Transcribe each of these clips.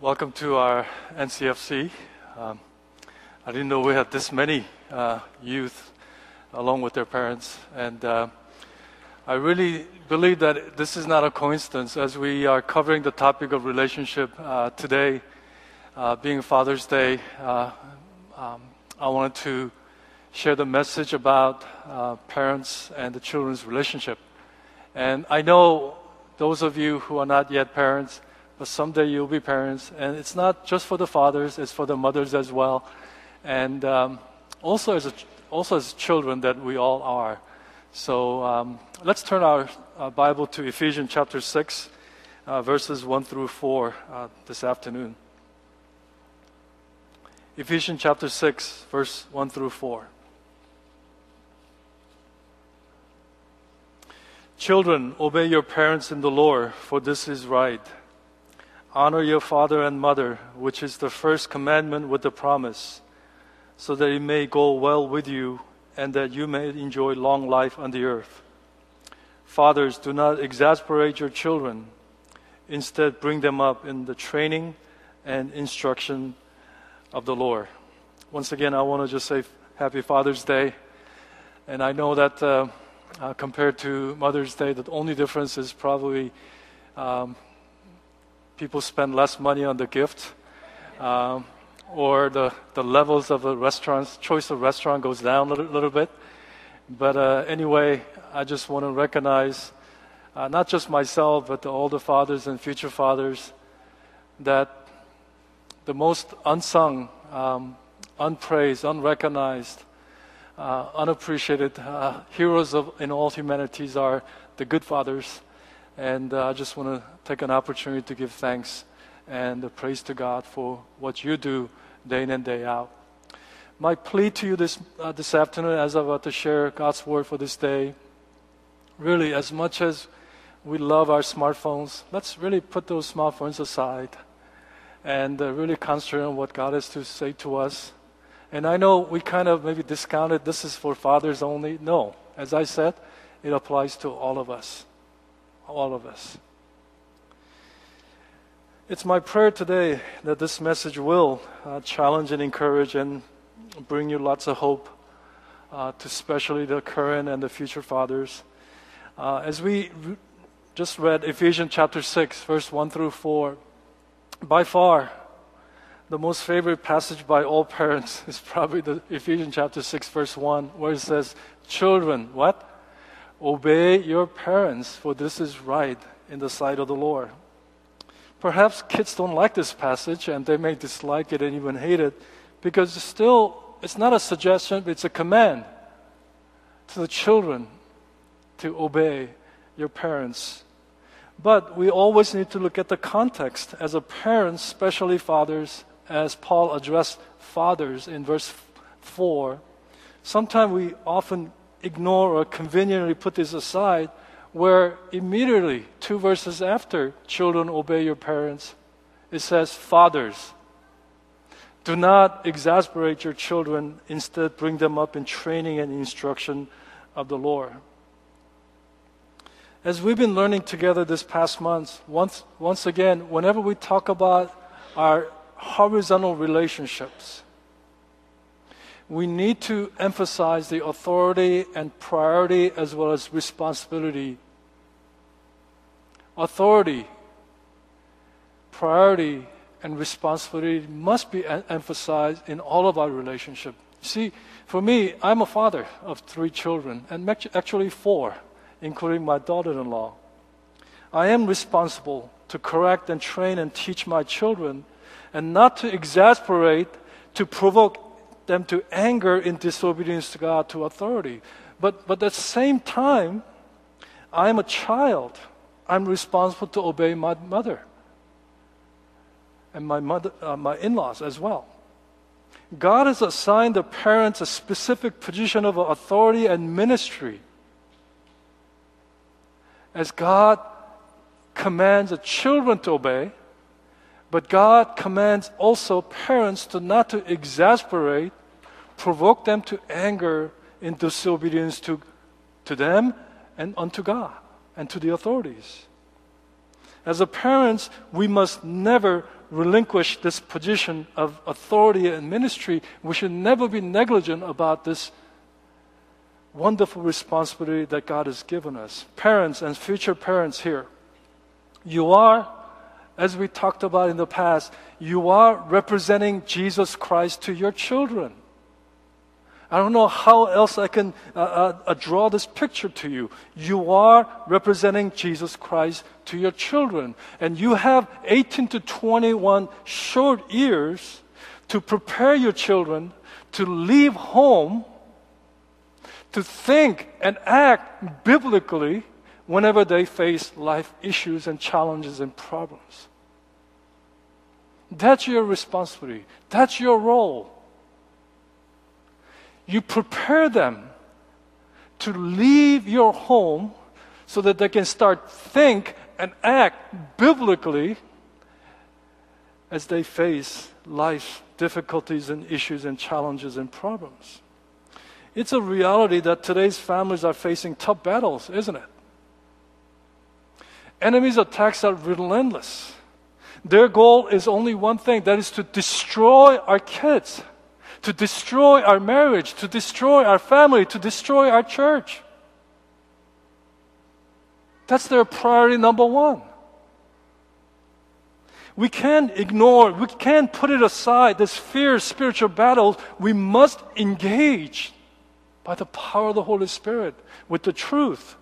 welcome to our NCFC. Um, I didn't know we had this many uh, youth along with their parents, and uh, I really believe that this is not a coincidence as we are covering the topic of relationship uh, today, uh, being Father's Day. Uh, um, I wanted to share the message about uh, parents and the children's relationship. And I know those of you who are not yet parents, but someday you'll be parents. And it's not just for the fathers, it's for the mothers as well. And um, also, as a, also as children that we all are. So um, let's turn our uh, Bible to Ephesians chapter 6, uh, verses 1 through 4 uh, this afternoon. Ephesians chapter 6, verse 1 through 4. Children, obey your parents in the Lord, for this is right. Honor your father and mother, which is the first commandment with the promise, so that it may go well with you and that you may enjoy long life on the earth. Fathers, do not exasperate your children. Instead, bring them up in the training and instruction of the Lord. Once again, I want to just say Happy Father's Day. And I know that. Uh, uh, compared to Mother's Day. The only difference is probably um, people spend less money on the gift, um, or the, the levels of the restaurant's choice of restaurant goes down a little, little bit. But uh, anyway, I just want to recognize uh, not just myself, but the older fathers and future fathers that the most unsung, um, unpraised, unrecognized, uh, unappreciated uh, heroes of, in all humanities are the good fathers. And uh, I just want to take an opportunity to give thanks and praise to God for what you do day in and day out. My plea to you this, uh, this afternoon, as I'm about to share God's word for this day, really, as much as we love our smartphones, let's really put those smartphones aside and uh, really concentrate on what God has to say to us and I know we kind of maybe discounted this is for fathers only. No, as I said, it applies to all of us. All of us. It's my prayer today that this message will uh, challenge and encourage and bring you lots of hope uh, to especially the current and the future fathers. Uh, as we re- just read Ephesians chapter 6, verse 1 through 4, by far, the most favorite passage by all parents is probably the Ephesians chapter 6 verse 1 where it says, "Children, what? Obey your parents, for this is right in the sight of the Lord." Perhaps kids don't like this passage and they may dislike it and even hate it because it's still it's not a suggestion, it's a command to the children to obey your parents. But we always need to look at the context. As a parent, especially fathers, as Paul addressed fathers in verse 4, sometimes we often ignore or conveniently put this aside, where immediately, two verses after, children obey your parents, it says, Fathers, do not exasperate your children, instead, bring them up in training and instruction of the Lord. As we've been learning together this past month, once, once again, whenever we talk about our horizontal relationships. We need to emphasize the authority and priority as well as responsibility. Authority, priority, and responsibility must be emphasized in all of our relationships. See, for me, I'm a father of three children, and actually four, including my daughter in law. I am responsible to correct and train and teach my children and not to exasperate, to provoke them to anger in disobedience to God, to authority. But, but at the same time, I'm a child. I'm responsible to obey my mother and my, mother, uh, my in-laws as well. God has assigned the parents a specific position of authority and ministry. As God commands the children to obey, but God commands also parents to not to exasperate, provoke them to anger in disobedience to, to them and unto God and to the authorities. As a parents, we must never relinquish this position of authority and ministry. We should never be negligent about this wonderful responsibility that God has given us. Parents and future parents here, you are, as we talked about in the past, you are representing Jesus Christ to your children. I don't know how else I can uh, uh, uh, draw this picture to you. You are representing Jesus Christ to your children. And you have 18 to 21 short years to prepare your children to leave home, to think and act biblically whenever they face life issues and challenges and problems. That's your responsibility. That's your role you prepare them to leave your home so that they can start think and act biblically as they face life's difficulties and issues and challenges and problems. It's a reality that today's families are facing tough battles, isn't it? Enemies' attacks are relentless. Their goal is only one thing that is to destroy our kids to destroy our marriage, to destroy our family, to destroy our church. That's their priority number one. We can't ignore, we can't put it aside, this fierce spiritual battle. We must engage by the power of the Holy Spirit with the truth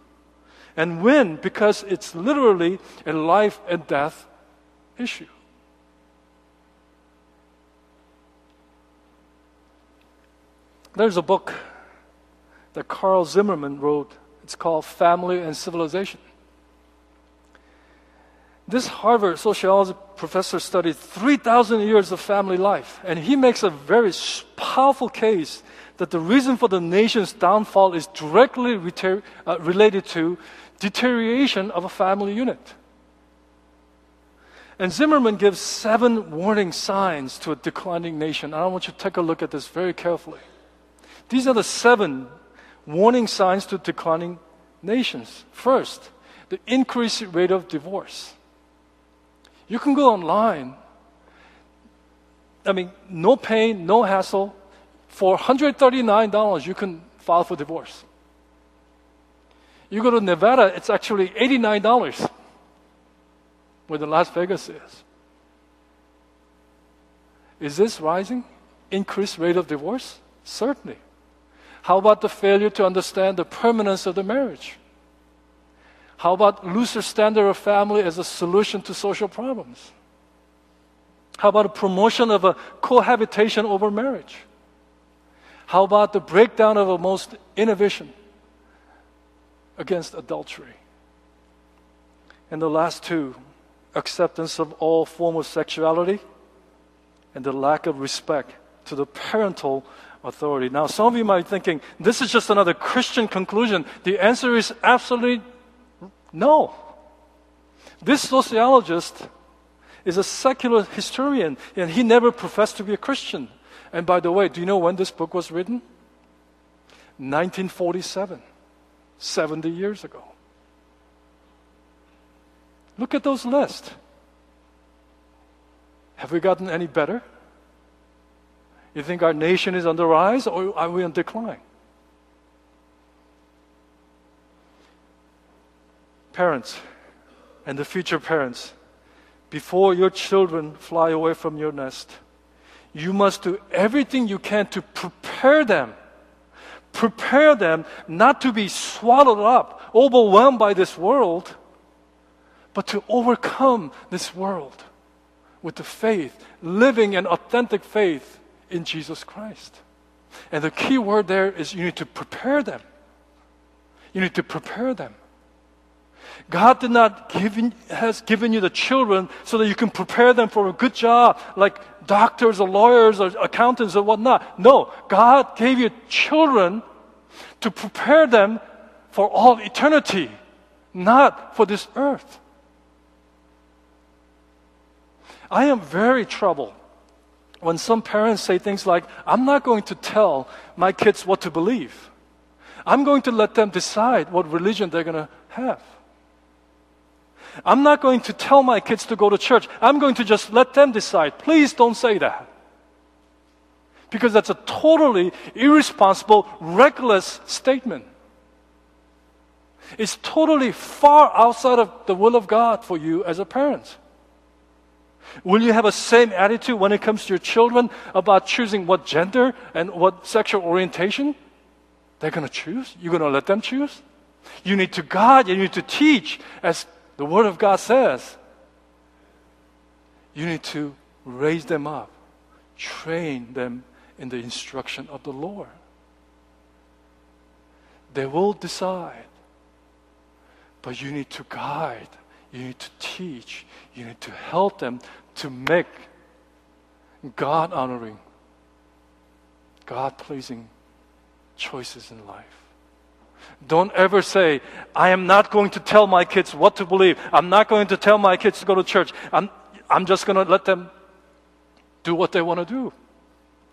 and win because it's literally a life and death issue. There's a book that Carle Zimmerman wrote. It's called Family and Civilization. This Harvard sociology professor studied 3,000 years of family life, and he makes a very powerful case that the reason for the nation's downfall is directly uh, related to deterioration of a family unit. And Zimmerman gives seven warning signs to a declining nation. And I want you to take a look at this very carefully. These are the seven warning signs to declining nations. First, the increased rate of divorce. You can go online. I mean, no pain, no hassle. For $139, you can file for divorce. You go to Nevada, it's actually $89, where the Las Vegas is. Is this rising? Increased rate of divorce? Certainly. How about the failure to understand the permanence of the marriage? How about looser standard of family as a solution to social problems? How about a promotion of a cohabitation over marriage? How about the breakdown of a most innovation against adultery? And the last two, acceptance of all form of sexuality and the lack of respect to the parental authority. Now, some of you might be thinking, this is just another Christian conclusion. The answer is absolutely no. This sociologist is a secular historian, and he never professed to be a Christian. And by the way, do you know when this book was written? 1947, 70 years ago. Look at those lists. Have we gotten any better? You think our nation is on the rise or are we on decline? Parents and the future parents, before your children fly away from your nest, you must do everything you can to prepare them. Prepare them not to be swallowed up, overwhelmed by this world, but to overcome this world with the faith, living an authentic faith in Jesus Christ. And the key word there is you need to prepare them. You need to prepare them. God did not give has given you the children so that you can prepare them for a good job, like doctors or lawyers or accountants or whatnot. No, God gave you children to prepare them for all eternity, not for this earth. I am very troubled when some parents say things like, I'm not going to tell my kids what to believe, I'm going to let them decide what religion they're going to have. I'm not going to tell my kids to go to church. I'm going to just let them decide. Please don't say that. Because that's a totally irresponsible, reckless statement. It's totally far outside of the will of God for you as a parent. Will you have a same attitude when it comes to your children about choosing what gender and what sexual orientation they're going to choose? You're going to let them choose? You need to guide, you need to teach, as the Word of God says. You need to raise them up, train them in the instruction of the Lord. They will decide, but you need to guide, you need to teach, you need to help them to make God honoring, God pleasing choices in life. Don't ever say, I am not going to tell my kids what to believe. I'm not going to tell my kids to go to church. I'm, I'm just going to let them do what they want to do.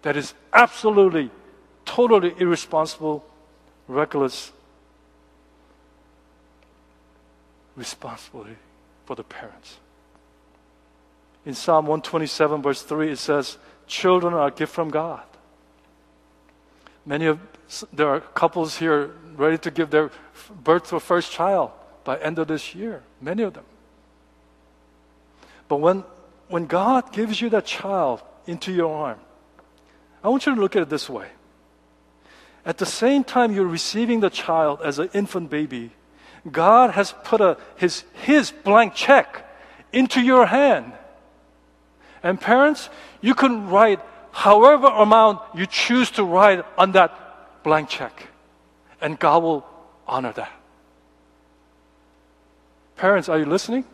That is absolutely, totally irresponsible, reckless responsibility for the parents. In Psalm 127, verse 3, it says, Children are a gift from God. Many of there are couples here ready to give their birth to a first child by end of this year. Many of them. But when when God gives you that child into your arm, I want you to look at it this way. At the same time you're receiving the child as an infant baby, God has put a, his, his blank check into your hand. And parents, you can write however amount you choose to write on that blank check. And God will honor that. Parents, are you listening?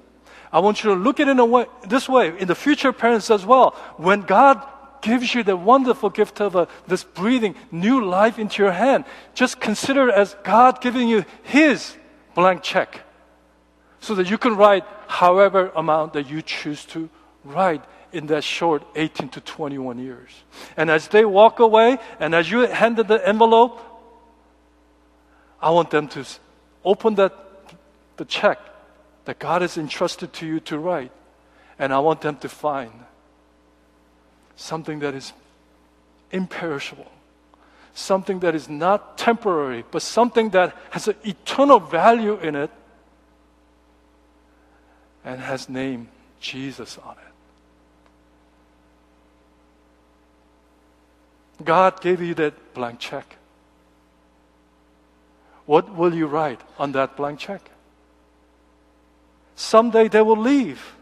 I want you to look at it in a way, this way, in the future parents as well. When God gives you the wonderful gift of a, this breathing new life into your hand, just consider it as God giving you His blank check so that you can write however amount that you choose to write in that short 18 to 21 years. And as they walk away, and as you hand them the envelope, I want them to open that the check that God has entrusted to you to write, and I want them to find something that is imperishable, something that is not temporary, but something that has an eternal value in it and has name Jesus on it. God gave you that blank check. What will you write on that blank check? Someday they will leave.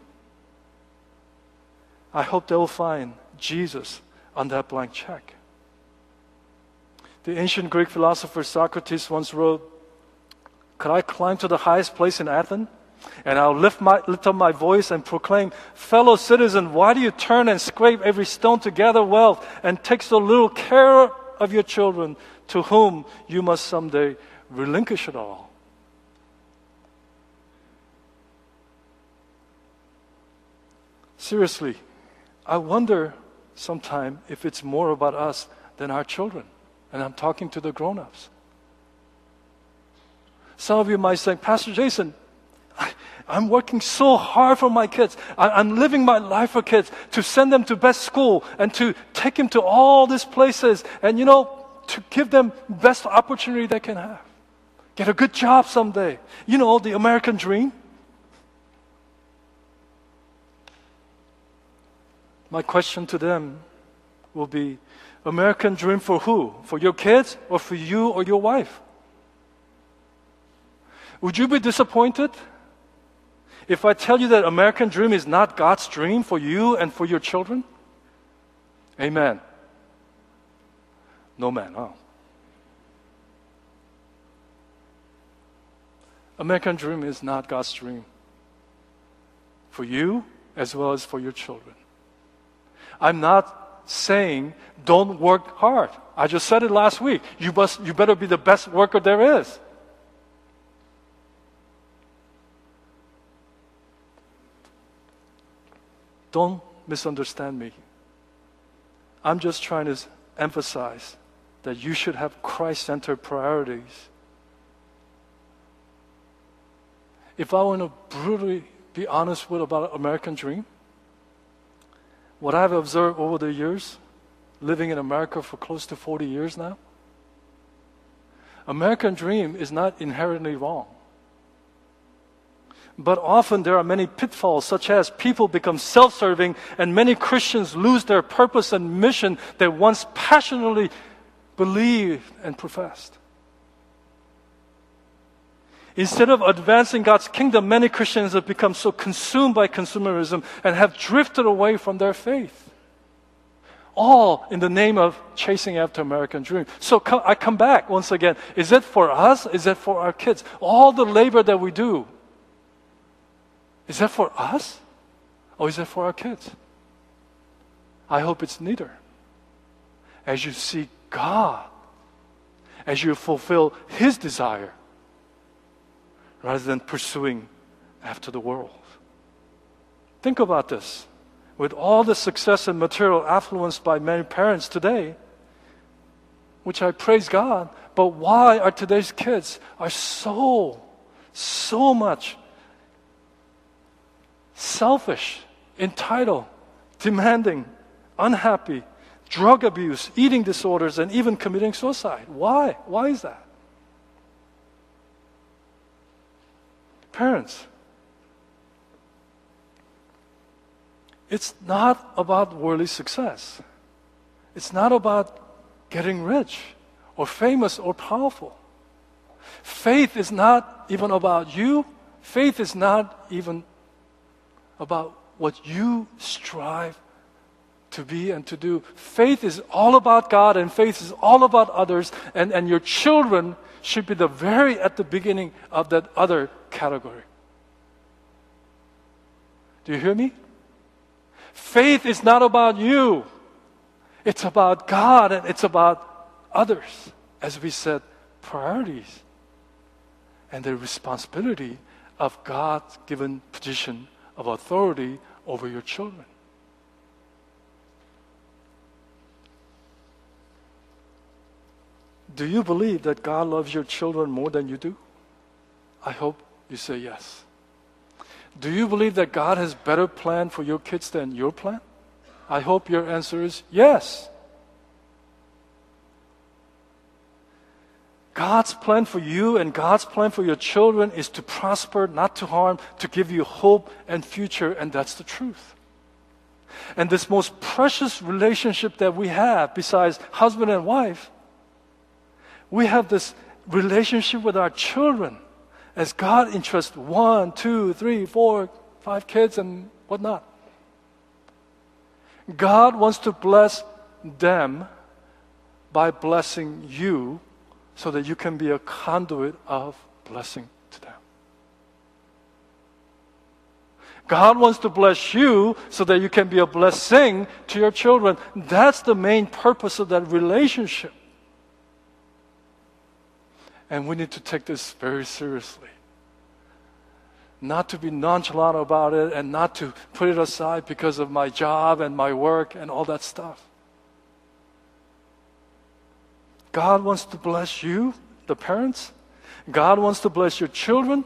I hope they will find Jesus on that blank check. The ancient Greek philosopher Socrates once wrote, Could I climb to the highest place in Athens? And I'll lift, my, lift up my voice and proclaim, Fellow citizen, why do you turn and scrape every stone to gather wealth and take so little care of your children, to whom you must someday relinquish it all? Seriously, I wonder sometime if it's more about us than our children. And I'm talking to the grown ups. Some of you might say, Pastor Jason, I'm working so hard for my kids. I, am living my life for kids to send them to best school and to take them to all these places and, you know, to give them best opportunity they can have. Get a good job someday. You know, the American dream. My question to them will be American dream for who? For your kids or for you or your wife? Would you be disappointed if I tell you that American dream is not God's dream for you and for your children? Amen. No man, huh? American dream is not God's dream for you as well as for your children. I'm not saying don't work hard. I just said it last week. You must you better be the best worker there is. Don't misunderstand me. I'm just trying to emphasize that you should have Christ centered priorities. If I want to brutally be honest with about American dream? What I've observed over the years, living in America for close to 40 years now, American dream is not inherently wrong. But often there are many pitfalls, such as people become self serving and many Christians lose their purpose and mission they once passionately believed and professed. Instead of advancing God's kingdom, many Christians have become so consumed by consumerism and have drifted away from their faith. All in the name of chasing after American dream. So I come back once again. Is it for us? Is it for our kids? All the labor that we do, is that for us? Or is that for our kids? I hope it's neither. As you seek God, as you fulfill His desire, rather than pursuing after the world. Think about this. With all the success and material affluence by many parents today, which I praise God, but why are today's kids are so, so much selfish, entitled, demanding, unhappy, drug abuse, eating disorders, and even committing suicide? Why? Why is that? Parents, it's not about worldly success. It's not about getting rich or famous or powerful. Faith is not even about you. Faith is not even about what you strive to be and to do. Faith is all about God and faith is all about others, and, and your children should be the very at the beginning of that other category. Do you hear me? Faith is not about you. It's about God and it's about others. As we said, priorities and the responsibility of God's given position of authority over your children. Do you believe that God loves your children more than you do? I hope you say yes. Do you believe that God has better plan for your kids than your plan? I hope your answer is yes. God's plan for you and God's plan for your children is to prosper, not to harm, to give you hope and future, and that's the truth. And this most precious relationship that we have, besides husband and wife, we have this relationship with our children as God entrusts one, two, three, four, five kids and whatnot. God wants to bless them by blessing you so that you can be a conduit of blessing to them. God wants to bless you so that you can be a blessing to your children. That's the main purpose of that relationship. And we need to take this very seriously. Not to be nonchalant about it and not to put it aside because of my job and my work and all that stuff. God wants to bless you, the parents. God wants to bless your children.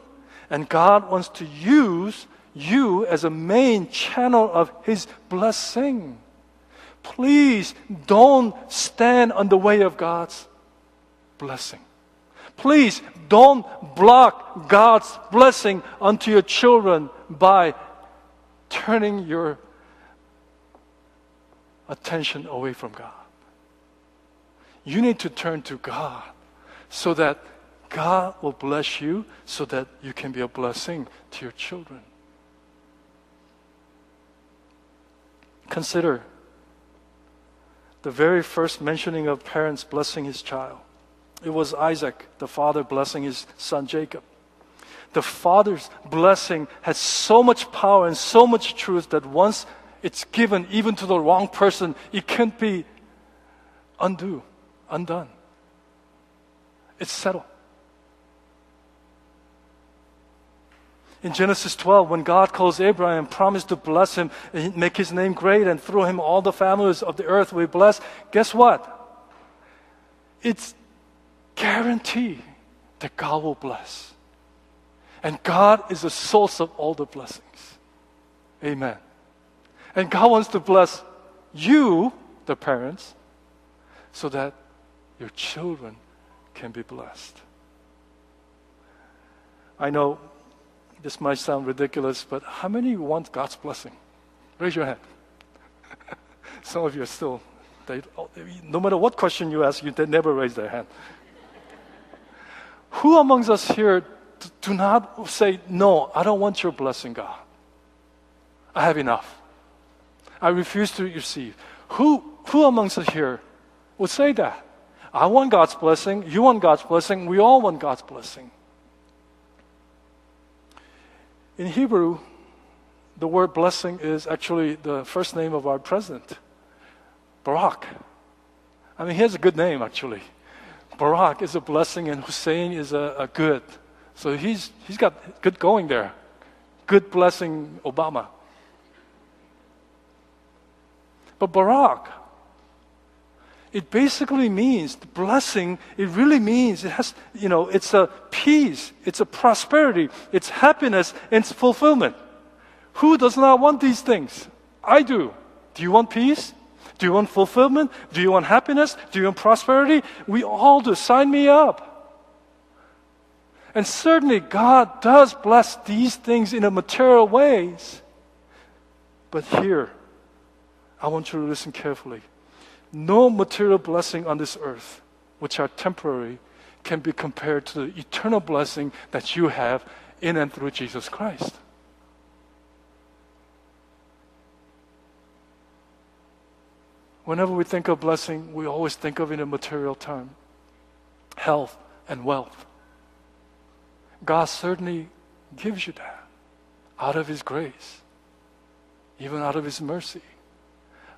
And God wants to use you as a main channel of His blessing. Please don't stand on the way of God's blessing. Please don't block God's blessing unto your children by turning your attention away from God. You need to turn to God so that God will bless you so that you can be a blessing to your children. Consider the very first mentioning of parents blessing his child. It was Isaac, the father, blessing his son Jacob. The father's blessing has so much power and so much truth that once it's given even to the wrong person, it can't be undo, undone. It's settled. In Genesis 12, when God calls Abraham, promised to bless him and make his name great and through him all the families of the earth will be blessed, guess what? It's guarantee that God will bless. And God is the source of all the blessings. Amen. And God wants to bless you, the parents, so that your children can be blessed. I know this might sound ridiculous, but how many want God's blessing? Raise your hand. Some of you are still, they, no matter what question you ask, you, they never raise their hand. Who amongst us here do not say, No, I don't want your blessing, God? I have enough. I refuse to receive. Who, who amongst us here would say that? I want God's blessing. You want God's blessing. We all want God's blessing. In Hebrew, the word blessing is actually the first name of our president, Barack. I mean, he has a good name, actually. Barack is a blessing, and Hussein is a, a good. So he's, he's got good going there. Good blessing, Obama. But Barack, it basically means the blessing, it really means it has, you know, it's a peace, it's a prosperity, it's happiness, and it's fulfillment. Who does not want these things? I do. Do you want peace? Do you want fulfillment? Do you want happiness? Do you want prosperity? We all do. Sign me up. And certainly God does bless these things in a material ways. But here, I want you to listen carefully. No material blessing on this earth, which are temporary, can be compared to the eternal blessing that you have in and through Jesus Christ. Whenever we think of blessing, we always think of it in a material term health and wealth. God certainly gives you that out of His grace, even out of His mercy.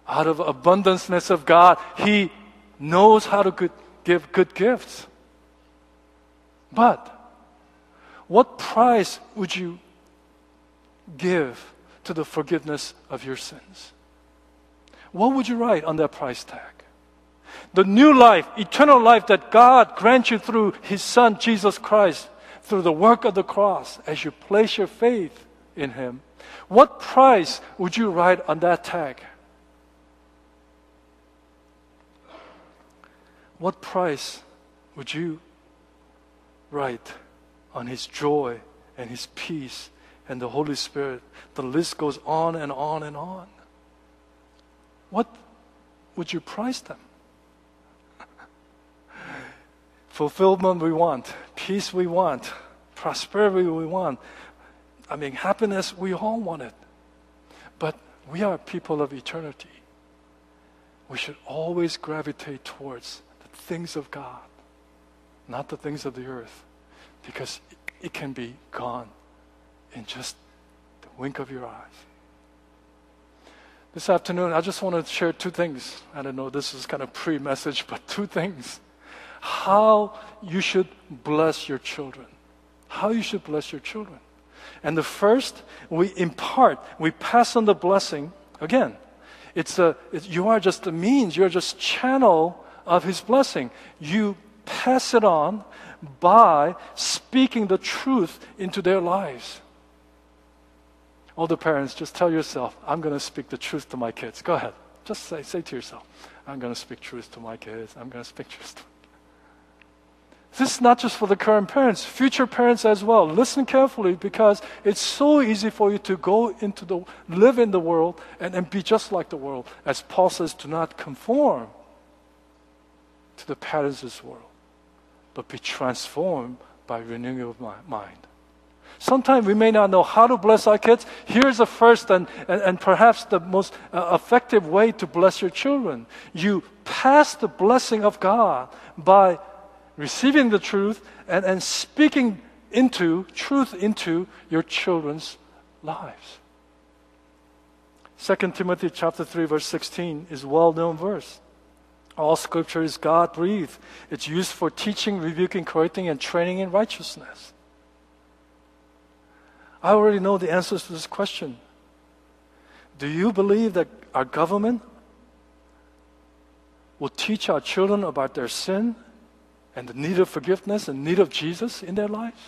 Out of abundanceness of God, He knows how to good, give good gifts. But what price would you give to the forgiveness of your sins? What would you write on that price tag? The new life, eternal life that God grants you through His Son, Jesus Christ, through the work of the cross, as you place your faith in Him, what price would you write on that tag? What price would you write on His joy and His peace and the Holy Spirit? The list goes on and on and on. What would you price them? fulfillment we want, peace we want, prosperity we want. I mean, happiness, we all want it. But we are people of eternity. We should always gravitate towards the things of God, not the things of the earth, because it can be gone in just the wink of your eyes. This afternoon, I just want to share two things. I don't know, this is kind of pre message, but two things how you should bless your children. How you should bless your children. And the first, we impart, we pass on the blessing. Again, it's a, it's, you are just the means, you're just channel of His blessing. You pass it on by speaking the truth into their lives. The parents, just tell yourself, I'm going to speak the truth to my kids. Go ahead. Just say, say to yourself, I'm going to speak truth to my kids. I'm going to speak truth to this is not just for the current parents, future parents as well. Listen carefully because it's so easy for you to go into the, live in the world and, and be just like the world. As Paul says, do not conform to the patterns of this world, but be transformed by renewing of my mind. Sometimes we may not know how to bless our kids. Here's the first and, and, and perhaps the most uh, effective way to bless your children. You pass the blessing of God by receiving the truth and, and speaking into truth into your children's lives. 2 Timothy chapter 3 verse 16 is a well-known verse. All scripture is God breathed. It's used for teaching, rebuking, correcting, and training in righteousness. I already know the answers to this question. Do you believe that our government will teach our children about their sin and the need of forgiveness and need of Jesus in their lives?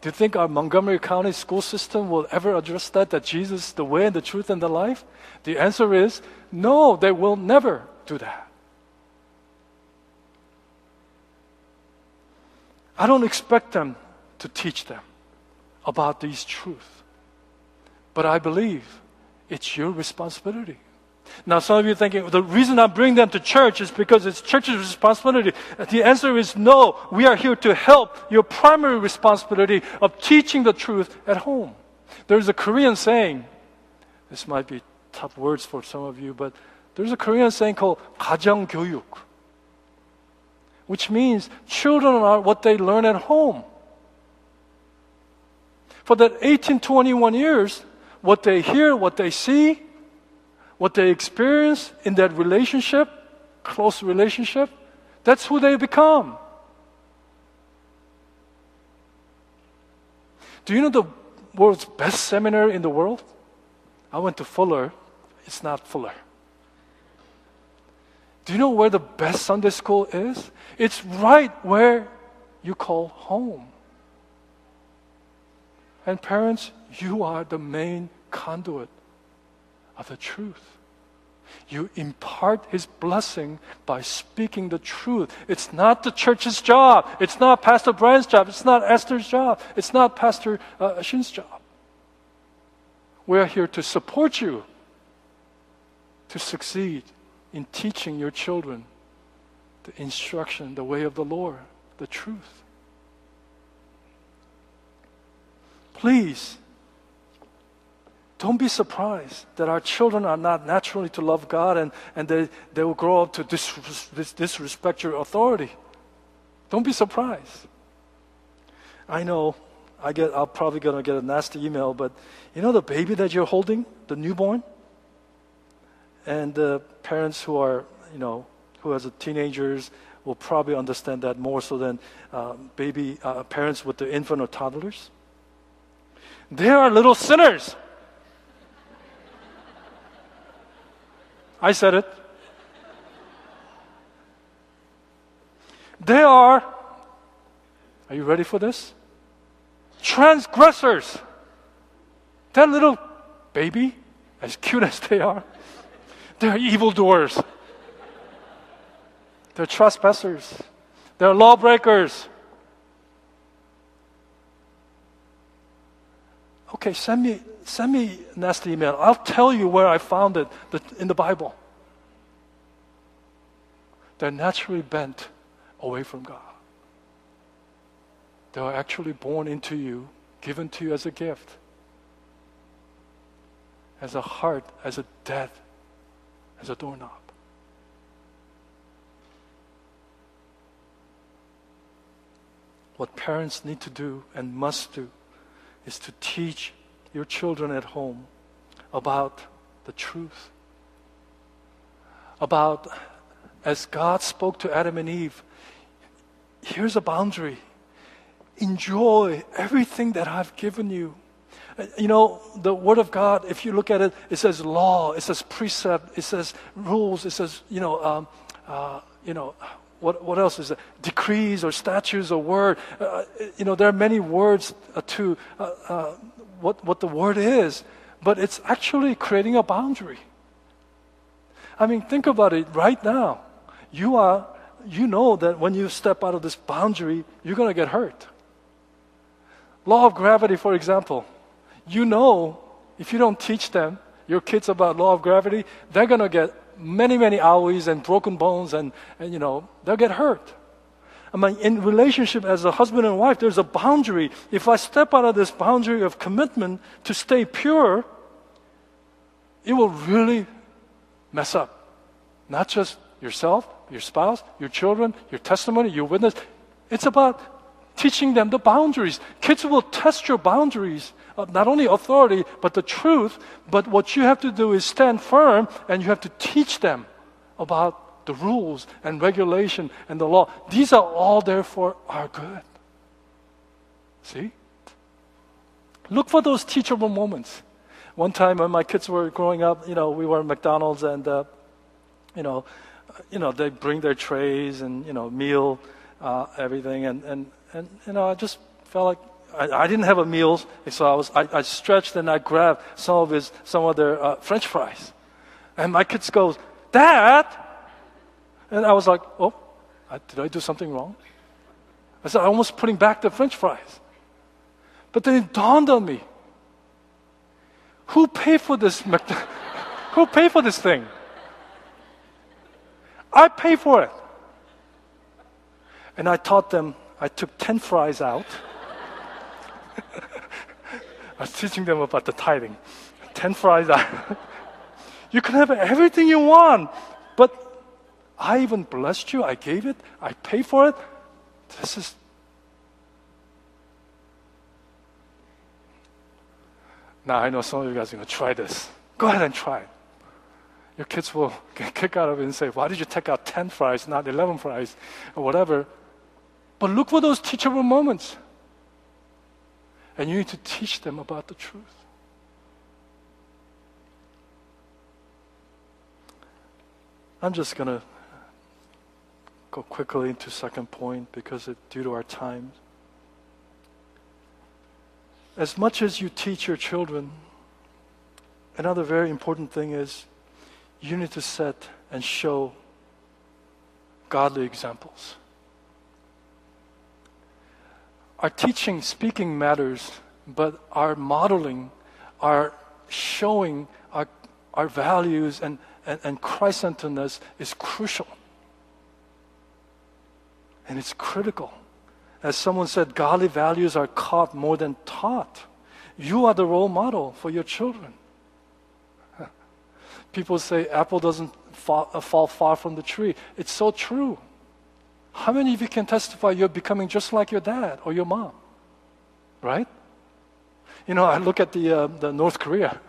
Do you think our Montgomery County school system will ever address that, that Jesus is the way and the truth and the life? The answer is no, they will never do that. I don't expect them to teach them about these truths. But I believe it's your responsibility. Now, some of you are thinking, the reason I bring them to church is because it's church's responsibility. The answer is no. We are here to help your primary responsibility of teaching the truth at home. There's a Korean saying, this might be tough words for some of you, but there's a Korean saying called 가정 교육, which means children are what they learn at home. For that 18, 21 years, what they hear, what they see, what they experience in that relationship, close relationship, that's who they become. Do you know the world's best seminar in the world? I went to Fuller. It's not Fuller. Do you know where the best Sunday school is? It's right where you call home. And parents, you are the main conduit of the truth. You impart His blessing by speaking the truth. It's not the church's job. It's not Pastor Brian's job. It's not Esther's job. It's not Pastor uh, Shin's job. We are here to support you to succeed in teaching your children the instruction, the way of the Lord, the truth. Please don't be surprised that our children are not naturally to love God and, and they, they will grow up to dis, dis, disrespect your authority. Don't be surprised. I know I get, I'm probably going to get a nasty email, but you know the baby that you're holding, the newborn? And the parents who are, you know, who has teenagers will probably understand that more so than uh, baby uh, parents with the infant or toddlers. They are little sinners. I said it. They are, are you ready for this? Transgressors. That little baby, as cute as they are, they're evildoers. They're trespassers. They're lawbreakers. Okay, send me send me a nasty email. I'll tell you where I found it in the Bible. They're naturally bent away from God. They are actually born into you, given to you as a gift, as a heart, as a death, as a doorknob. What parents need to do and must do is to teach your children at home about the truth. About, as God spoke to Adam and Eve, here's a boundary. Enjoy everything that I've given you. Uh, you know, the Word of God, if you look at it, it says law, it says precept, it says rules, it says, you know, um, uh, you know, what, what else is it? Decrees or statutes or word. Uh, you know, there are many words uh, to uh, uh, what, what the word is, but it's actually creating a boundary. I mean, think about it right now. You are, you know that when you step out of this boundary, you're going to get hurt. Law of gravity, for example. You know, if you don't teach them, your kids about law of gravity, they're going to get many, many owies and broken bones and, and, you know, they'll get hurt. I mean, in relationship as a husband and wife, there's a boundary. If I step out of this boundary of commitment to stay pure, it will really mess up. Not just yourself, your spouse, your children, your testimony, your witness. It's about teaching them the boundaries. Kids will test your boundaries not only authority, but the truth. But what you have to do is stand firm and you have to teach them about the rules and regulation and the law. These are all there for our good. See? Look for those teachable moments. One time when my kids were growing up, you know, we were at McDonald's and, uh, you know, uh, you know, they bring their trays and, you know, meal, uh, everything. And, and, and, you know, I just felt like I, I didn't have a meal, so I was I, I stretched and I grabbed some of his some of their uh, French fries, and my kids goes, Dad, and I was like, oh, did I do something wrong? I said, I'm almost putting back the French fries, but then it dawned on me, who paid for this? who paid for this thing? I pay for it. And I taught them, I took 10 fries out. I was teaching them about the tithing. 10 fries you can have everything you want, but I even blessed you. I gave it. I pay for it. This is. Now I know some of you guys are going to try this. Go ahead and try it your kids will get kicked out of it and say, Why did you take out 10 fries, not 11 fries, or whatever? But look for those teachable moments. And you need to teach them about the truth. I'm just going to go quickly into second point because it, due to our time. As much as you teach your children, another very important thing is you need to set and show godly examples. Our teaching, speaking matters, but our modeling, our showing our, our values and, and, and Christ centeredness is crucial. And it's critical. As someone said, godly values are caught more than taught. You are the role model for your children. People say apple doesn't fall, uh, fall far from the tree. It's so true. How many of you can testify you're becoming just like your dad or your mom? Right? You know, I look at the, uh, the North Korea.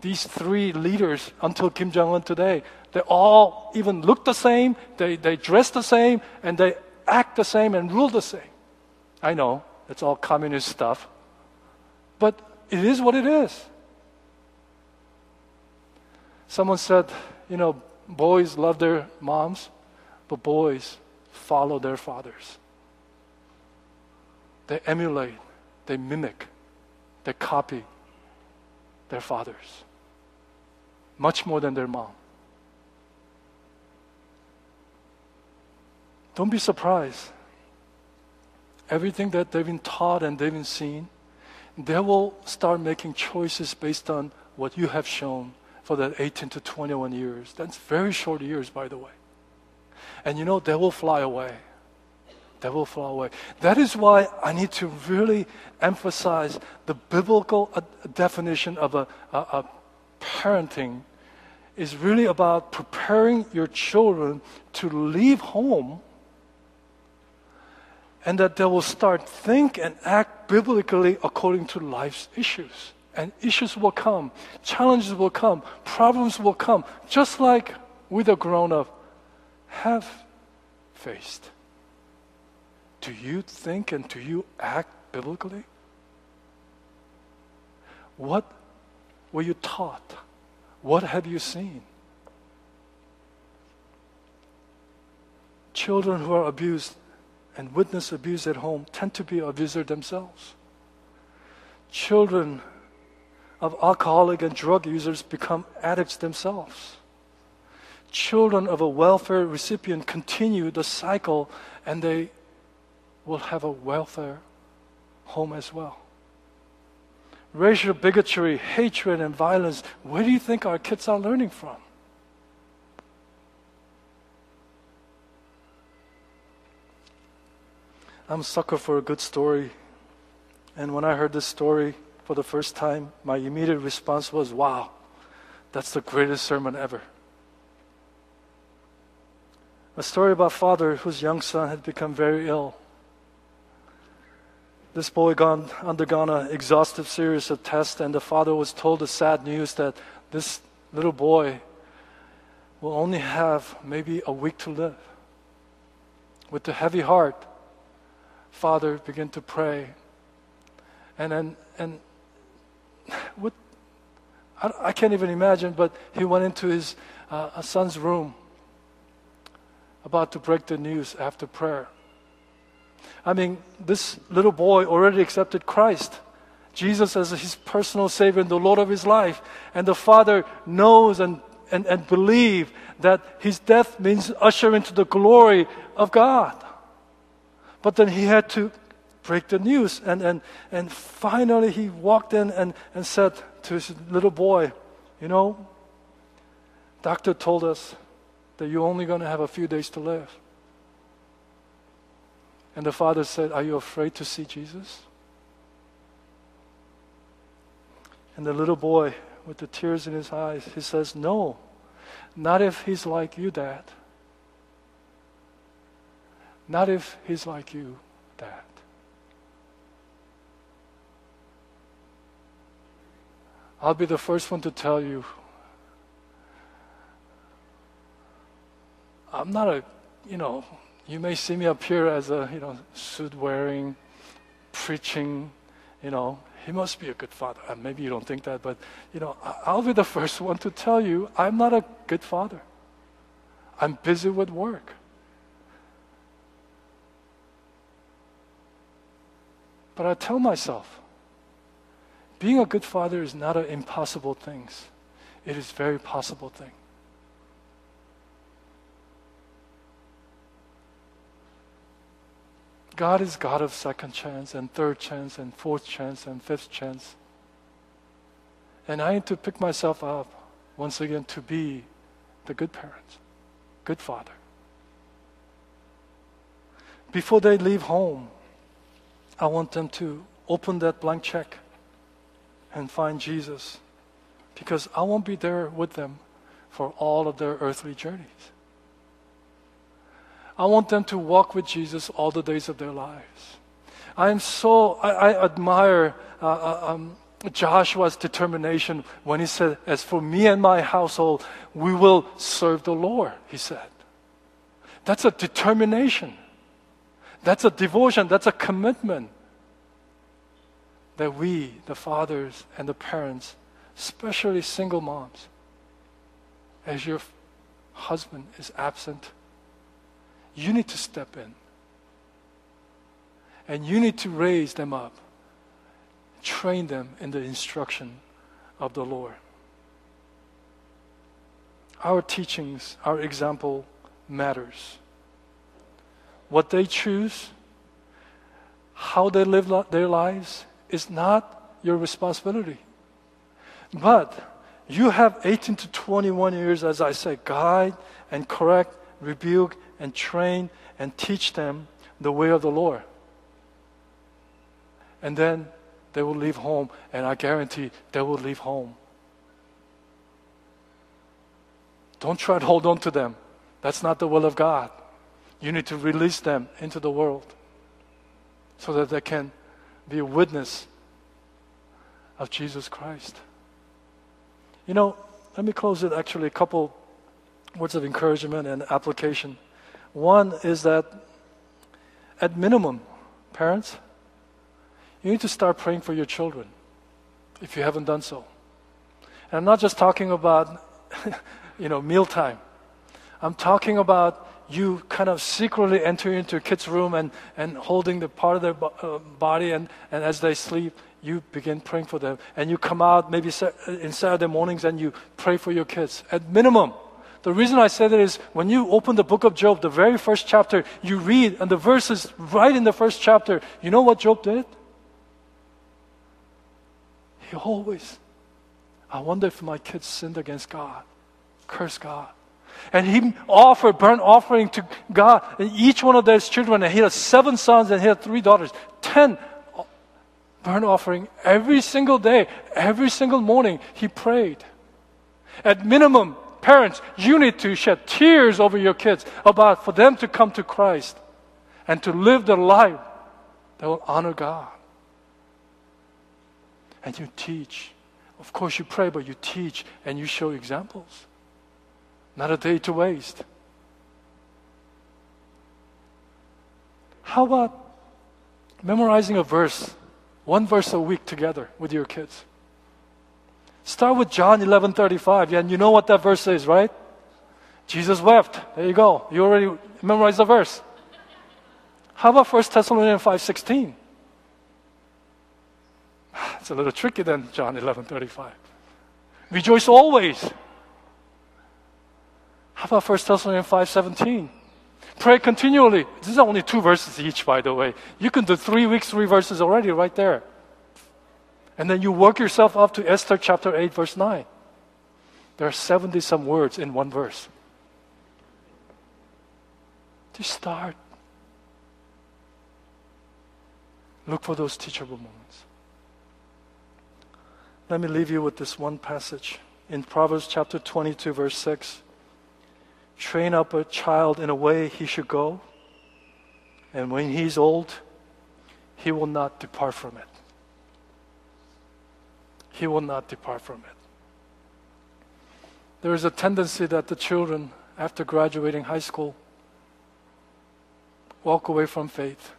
These three leaders until Kim Jong un today, they all even look the same, they, they dress the same, and they act the same and rule the same. I know, it's all communist stuff. But it is what it is. Someone said, you know, boys love their moms, but boys follow their fathers. They emulate, they mimic, they copy their fathers much more than their mom. Don't be surprised. Everything that they've been taught and they've been seen, they will start making choices based on what you have shown for that 18 to 21 years. That's very short years, by the way. And you know, they will fly away. They will fly away. That is why I need to really emphasize the biblical uh, definition of a, a, a parenting is really about preparing your children to leave home and that they will start think and act biblically according to life's issues. And issues will come, challenges will come, problems will come, just like with a grown up have faced. Do you think and do you act biblically? What were you taught? What have you seen? Children who are abused and witness abuse at home tend to be abusers themselves. Children of alcoholic and drug users become addicts themselves. Children of a welfare recipient continue the cycle and they will have a welfare home as well. Racial bigotry, hatred, and violence, where do you think our kids are learning from? I'm a sucker for a good story. And when I heard this story, for the first time, my immediate response was, Wow, that's the greatest sermon ever. A story about father whose young son had become very ill. This boy gone, undergone an exhaustive series of tests, and the father was told the sad news that this little boy will only have maybe a week to live. With a heavy heart, father began to pray. And and what, I, I, can't even imagine, but he went into his uh, son's room about to break the news after prayer. I mean, this little boy already accepted Christ. Jesus as his personal Savior and the Lord of his life. And the Father knows and, and, and believe that his death means usher into the glory of God. But then he had to break the news. And, and, and finally he walked in and, and said to his little boy, You know, doctor told us that you're only going to have a few days to live. And the father said, Are you afraid to see Jesus? And the little boy, with the tears in his eyes, he says, No, not if he's like you, Dad. Not if he's like you, Dad. I'll be the first one to tell you I'm not a, you know, you may see me up here as a, you know, suit wearing, preaching, you know, he must be a good father. Uh, maybe you don't think that, but, you know, I'll be the first one to tell you I'm not a good father. I'm busy with work. But I tell myself, being a good father is not an impossible thing. It is very possible thing. God is God of second chance and third chance and fourth chance and fifth chance. And I need to pick myself up once again to be the good parent, good father. Before they leave home, I want them to open that blank check and find Jesus because I won't be there with them for all of their earthly journeys. I want them to walk with Jesus all the days of their lives. I am so, I, I admire uh, uh, um, Joshua's determination when he said, As for me and my household, we will serve the Lord, he said. That's a determination. That's a devotion. That's a commitment that we, the fathers and the parents, especially single moms, as your husband is absent, you need to step in. And you need to raise them up, train them in the instruction of the Lord. Our teachings, our example matters. What they choose, how they live their lives, is not your responsibility. But you have 18 to 21 years, as I say, guide and correct, rebuke, and train and teach them the way of the Lord. And then they will leave home, and I guarantee they will leave home. Don't try to hold on to them. That's not the will of God. You need to release them into the world so that they can be a witness of Jesus Christ. You know, let me close it actually a couple words of encouragement and application. One is that at minimum, parents, you need to start praying for your children if you haven't done so. And I'm not just talking about, you know, mealtime. I'm talking about you kind of secretly entering into a kid's room and, and holding the part of their uh, body, and, and as they sleep, you begin praying for them. And you come out maybe in Saturday mornings and you pray for your kids. At minimum, the reason I say that is when you open the book of Job, the very first chapter, you read, and the verses right in the first chapter, you know what Job did? He always, I wonder if my kids sinned against God, curse God. And he offered burnt offering to God. And each one of those children, and he had seven sons and he had three daughters, ten burnt offering every single day, every single morning, he prayed. At minimum, Parents, you need to shed tears over your kids about for them to come to Christ and to live the life that will honor God. And you teach. Of course, you pray, but you teach and you show examples. Not a day to waste. How about memorizing a verse, one verse a week together with your kids? Start with John 11:35. and you know what that verse is, right? Jesus wept. There you go. You already memorized the verse. How about 1 Thessalonians 5.16? It's a little tricky than John 11.35. Rejoice always. How about 1 Thessalonians 5.17? Pray continually. These are only two verses each, by the way. You can do three weeks, three verses already right there. And then you work yourself up to Esther chapter 8, verse 9. There are 70 some words in one verse. Just start. Look for those teachable moments. Let me leave you with this one passage in Proverbs chapter 22, verse 6. Train up a child in a way he should go, and when he's old, he will not depart from it. He will not depart from it. There is a tendency that the children, after graduating high school, walk away from faith.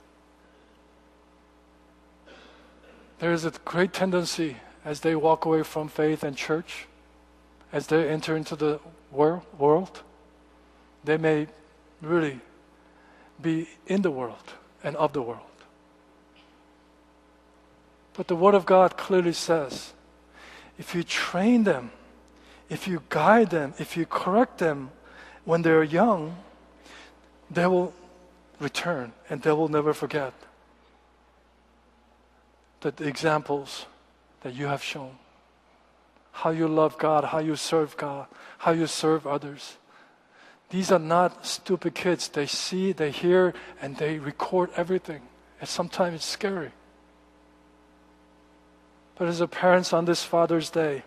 There is a great tendency as they walk away from faith and church, as they enter into the world, they may really be in the world and of the world. But the Word of God clearly says if you train them, if you guide them, if you correct them when they're young, they will return and they will never forget that the examples that you have shown. How you love God, how you serve God, how you serve others. These are not stupid kids. They see, they hear, and they record everything. And sometimes it's scary. But as a parents on this Father's Day,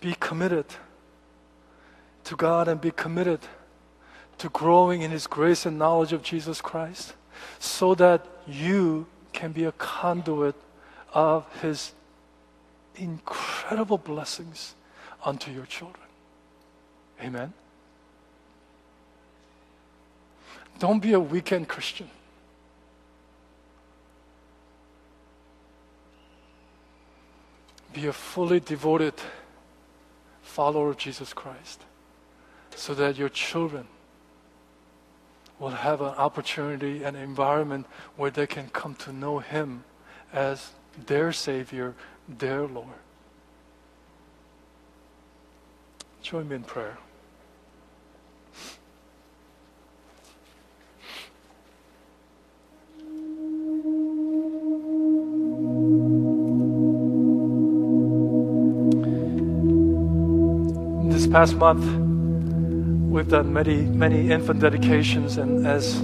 be committed to God and be committed to growing in His grace and knowledge of Jesus Christ so that you can be a conduit of His incredible blessings unto your children. Amen. Don't be a weekend Christian. Be a fully devoted follower of Jesus Christ so that your children will have an opportunity, an environment where they can come to know Him as their Savior, their Lord. Join me in prayer. Past month, we've done many, many infant dedications, and as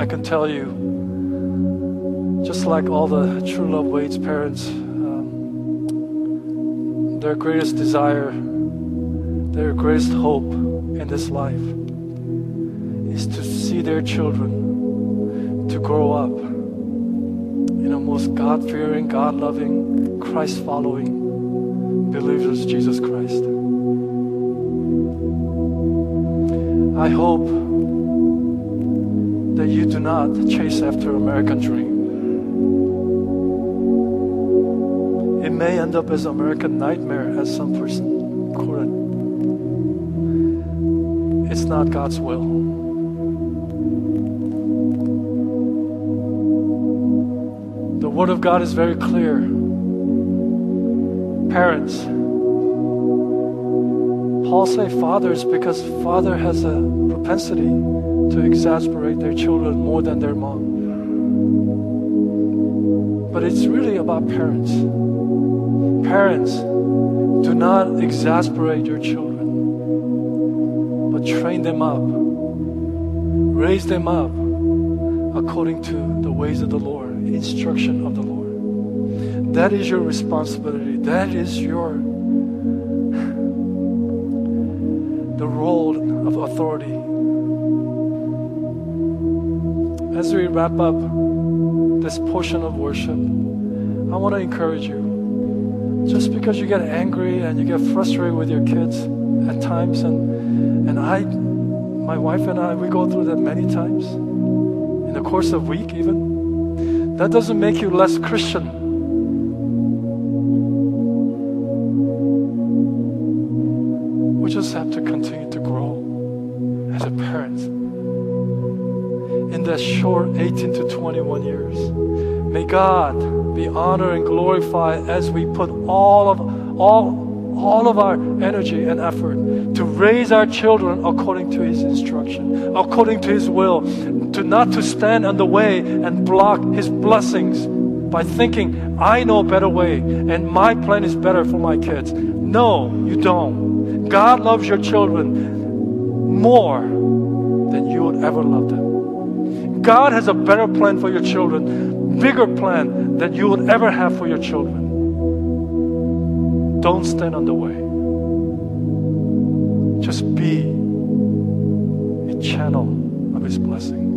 I can tell you, just like all the True Love Waits parents, um, their greatest desire, their greatest hope in this life is to see their children to grow up in a most God fearing, God loving, Christ following believers Jesus Christ. I hope that you do not chase after American dream. It may end up as American nightmare, as some person quoted. It's not God's will. The Word of God is very clear. Parents, Paul say fathers because father has a propensity to exasperate their children more than their mom. But it's really about parents. Parents, do not exasperate your children, but train them up, raise them up according to the ways of the Lord, instruction of the Lord. That is your responsibility. That is your the role of authority. As we wrap up this portion of worship, I want to encourage you just because you get angry and you get frustrated with your kids at times and and I my wife and I we go through that many times in the course of a week even that doesn't make you less Christian we just have to continue to grow as a parent In that short 18 to 21 years. May God be honored and glorified as we put all of all all of our energy and effort to raise our children according to his instruction, according to his will, to not to stand in the way and block his blessings by thinking, I know a better way and my plan is better for my kids. No, you don't. God loves your children more than you would ever love them. God has a better plan for your children, bigger plan than you would ever have for your children. Don't stand on the way. Just be a channel of His blessings.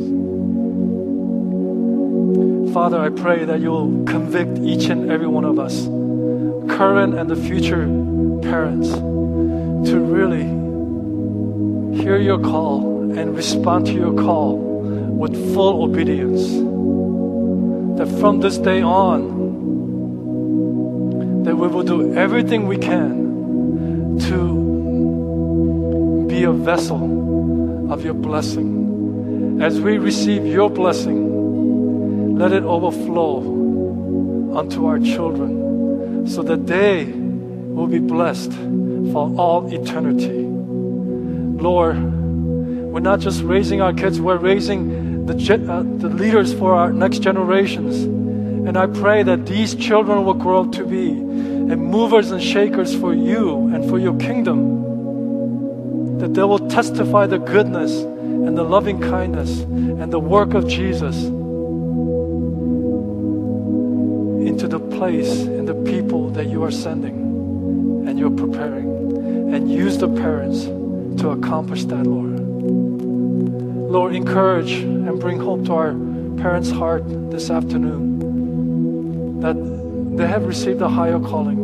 Father, I pray that you'll convict each and every one of us, current and the future parents, to really hear your call and respond to your call with full obedience. That from this day on, that we will do everything we can to be a vessel of your blessing. As we receive your blessing, let it overflow unto our children so that they will be blessed for all eternity. Lord, we're not just raising our kids, we're raising the, uh, the leaders for our next generations. And I pray that these children will grow to be and movers and shakers for you and for your kingdom. That they will testify the goodness and the loving kindness and the work of Jesus into the place and the people that you are sending and you're preparing. And use the parents to accomplish that, Lord. Lord, encourage and bring hope to our parents' heart this afternoon that they have received a higher calling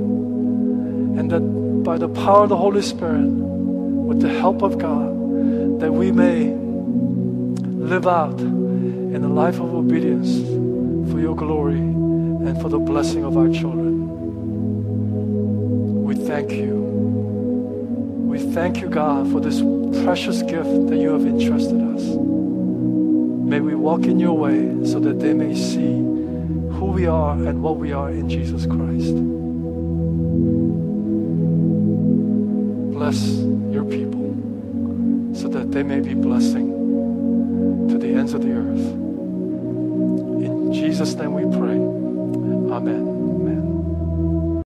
and that by the power of the Holy Spirit, with the help of God, that we may live out in a life of obedience for your glory and for the blessing of our children. Thank you. We thank you, God, for this precious gift that you have entrusted us. May we walk in your way so that they may see who we are and what we are in Jesus Christ. Bless your people so that they may be blessing